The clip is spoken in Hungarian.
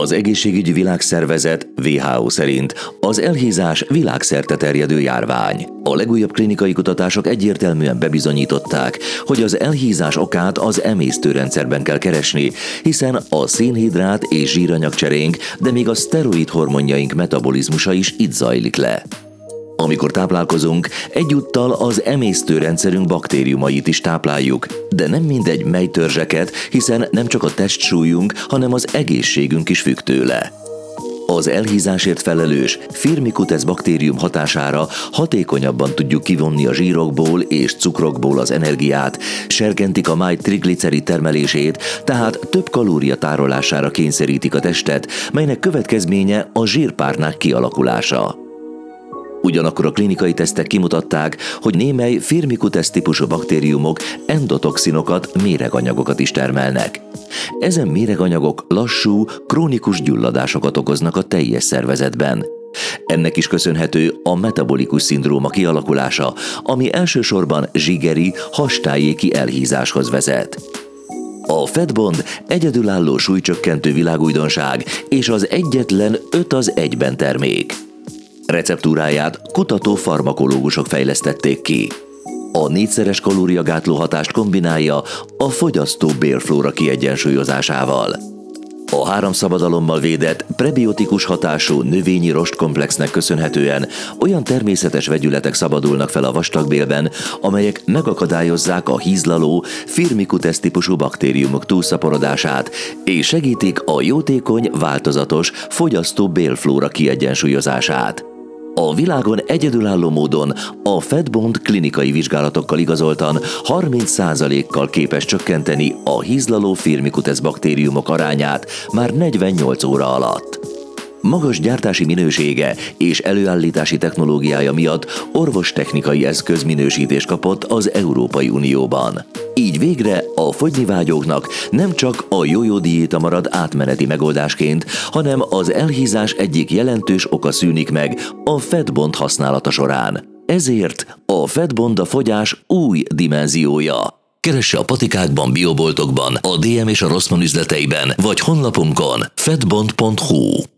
Az egészségügyi világszervezet WHO szerint az elhízás világszerte terjedő járvány. A legújabb klinikai kutatások egyértelműen bebizonyították, hogy az elhízás okát az emésztőrendszerben kell keresni, hiszen a szénhidrát és zsíranyagcserénk, de még a szteroid hormonjaink metabolizmusa is itt zajlik le. Amikor táplálkozunk, egyúttal az emésztőrendszerünk baktériumait is tápláljuk, de nem mindegy mely törzseket, hiszen nem csak a testsúlyunk, hanem az egészségünk is függ tőle. Az elhízásért felelős Firmicutes baktérium hatására hatékonyabban tudjuk kivonni a zsírokból és cukrokból az energiát, serkentik a máj trigliceri termelését, tehát több kalória tárolására kényszerítik a testet, melynek következménye a zsírpárnák kialakulása. Ugyanakkor a klinikai tesztek kimutatták, hogy némely firmicutes típusú baktériumok endotoxinokat, méreganyagokat is termelnek. Ezen méreganyagok lassú, krónikus gyulladásokat okoznak a teljes szervezetben. Ennek is köszönhető a metabolikus szindróma kialakulása, ami elsősorban zsigeri, hastájéki elhízáshoz vezet. A Fedbond egyedülálló súlycsökkentő világújdonság és az egyetlen 5 az egyben termék. Receptúráját kutató farmakológusok fejlesztették ki. A négyszeres kalóriagátló hatást kombinálja a fogyasztó bélflóra kiegyensúlyozásával. A három szabadalommal védett prebiotikus hatású növényi rostkomplexnek köszönhetően olyan természetes vegyületek szabadulnak fel a vastagbélben, amelyek megakadályozzák a hízlaló, firmicutes típusú baktériumok túlszaporodását, és segítik a jótékony, változatos fogyasztó bélflóra kiegyensúlyozását. A világon egyedülálló módon a Fedbond klinikai vizsgálatokkal igazoltan 30%-kal képes csökkenteni a hízlaló firmicutes baktériumok arányát már 48 óra alatt. Magas gyártási minősége és előállítási technológiája miatt orvostechnikai eszköz minősítés kapott az Európai Unióban. Így végre a fogynivágyóknak nem csak a jójó diéta marad átmeneti megoldásként, hanem az elhízás egyik jelentős oka szűnik meg a fedbond használata során. Ezért a fedbond a fogyás új dimenziója. Keresse a patikákban, bioboltokban, a DM és a Rossmann üzleteiben, vagy honlapunkon fedbond.hu.